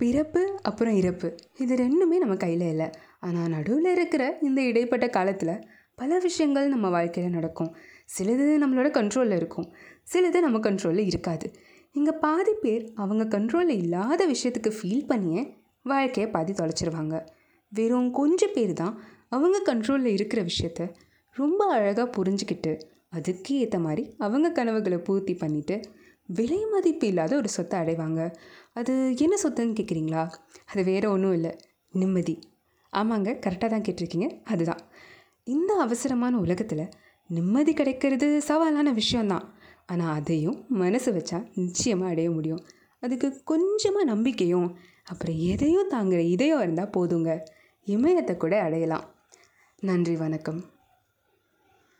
பிறப்பு அப்புறம் இறப்பு. இது ரெண்டுமே நம்ம கையில் இல்லை. ஆனால் நடுவில் இருக்கிற இந்த இடைப்பட்ட காலத்தில் பல விஷயங்கள் நம்ம வாழ்க்கையில் நடக்கும். சிலது நம்மளோட கண்ட்ரோலில் இருக்கும். சிலது நம்ம கண்ட்ரோலில் இருக்காது. இங்கே பாதி பேர் அவங்க கண்ட்ரோலில் இல்லாத விஷயத்துக்கு ஃபீல் பண்ணியே வாழ்க்கையை பாதி தொலைச்சிருவாங்க. வெறும் கொஞ்சம் பேர் தான் அவங்க கண்ட்ரோலில் இருக்கிற விஷயத்த ரொம்ப அழகாக புரிஞ்சுக்கிட்டு அதுக்கு ஏற்ற மாதிரி அவங்க கனவுகளை பூர்த்தி பண்ணிவிட்டு விலை மதிப்பு இல்லாத ஒரு சொத்தை அடைவாங்க. அது என்ன சொத்துன்னு கேட்குறீங்களா? அது வேறு ஒன்றும் இல்லை. நிம்மதி. ஆமாங்க கரெக்டாக தான் கேட்டிருக்கீங்க. அதுதான். இந்த அவசரமான உலகத்தில் நிம்மதி கிடைக்கிறது சவாலான விஷயந்தான் ஆனால் அதையும் மனசு வச்சா நிச்சயமாக அடைய முடியும். அதுக்கு கொஞ்சமாக நம்பிக்கையும் அப்புறம் எதையும் தாங்குகிற இதயம் இருந்தால் போதுங்க. இமயத்தை கூட அடையலாம். நன்றி வணக்கம்.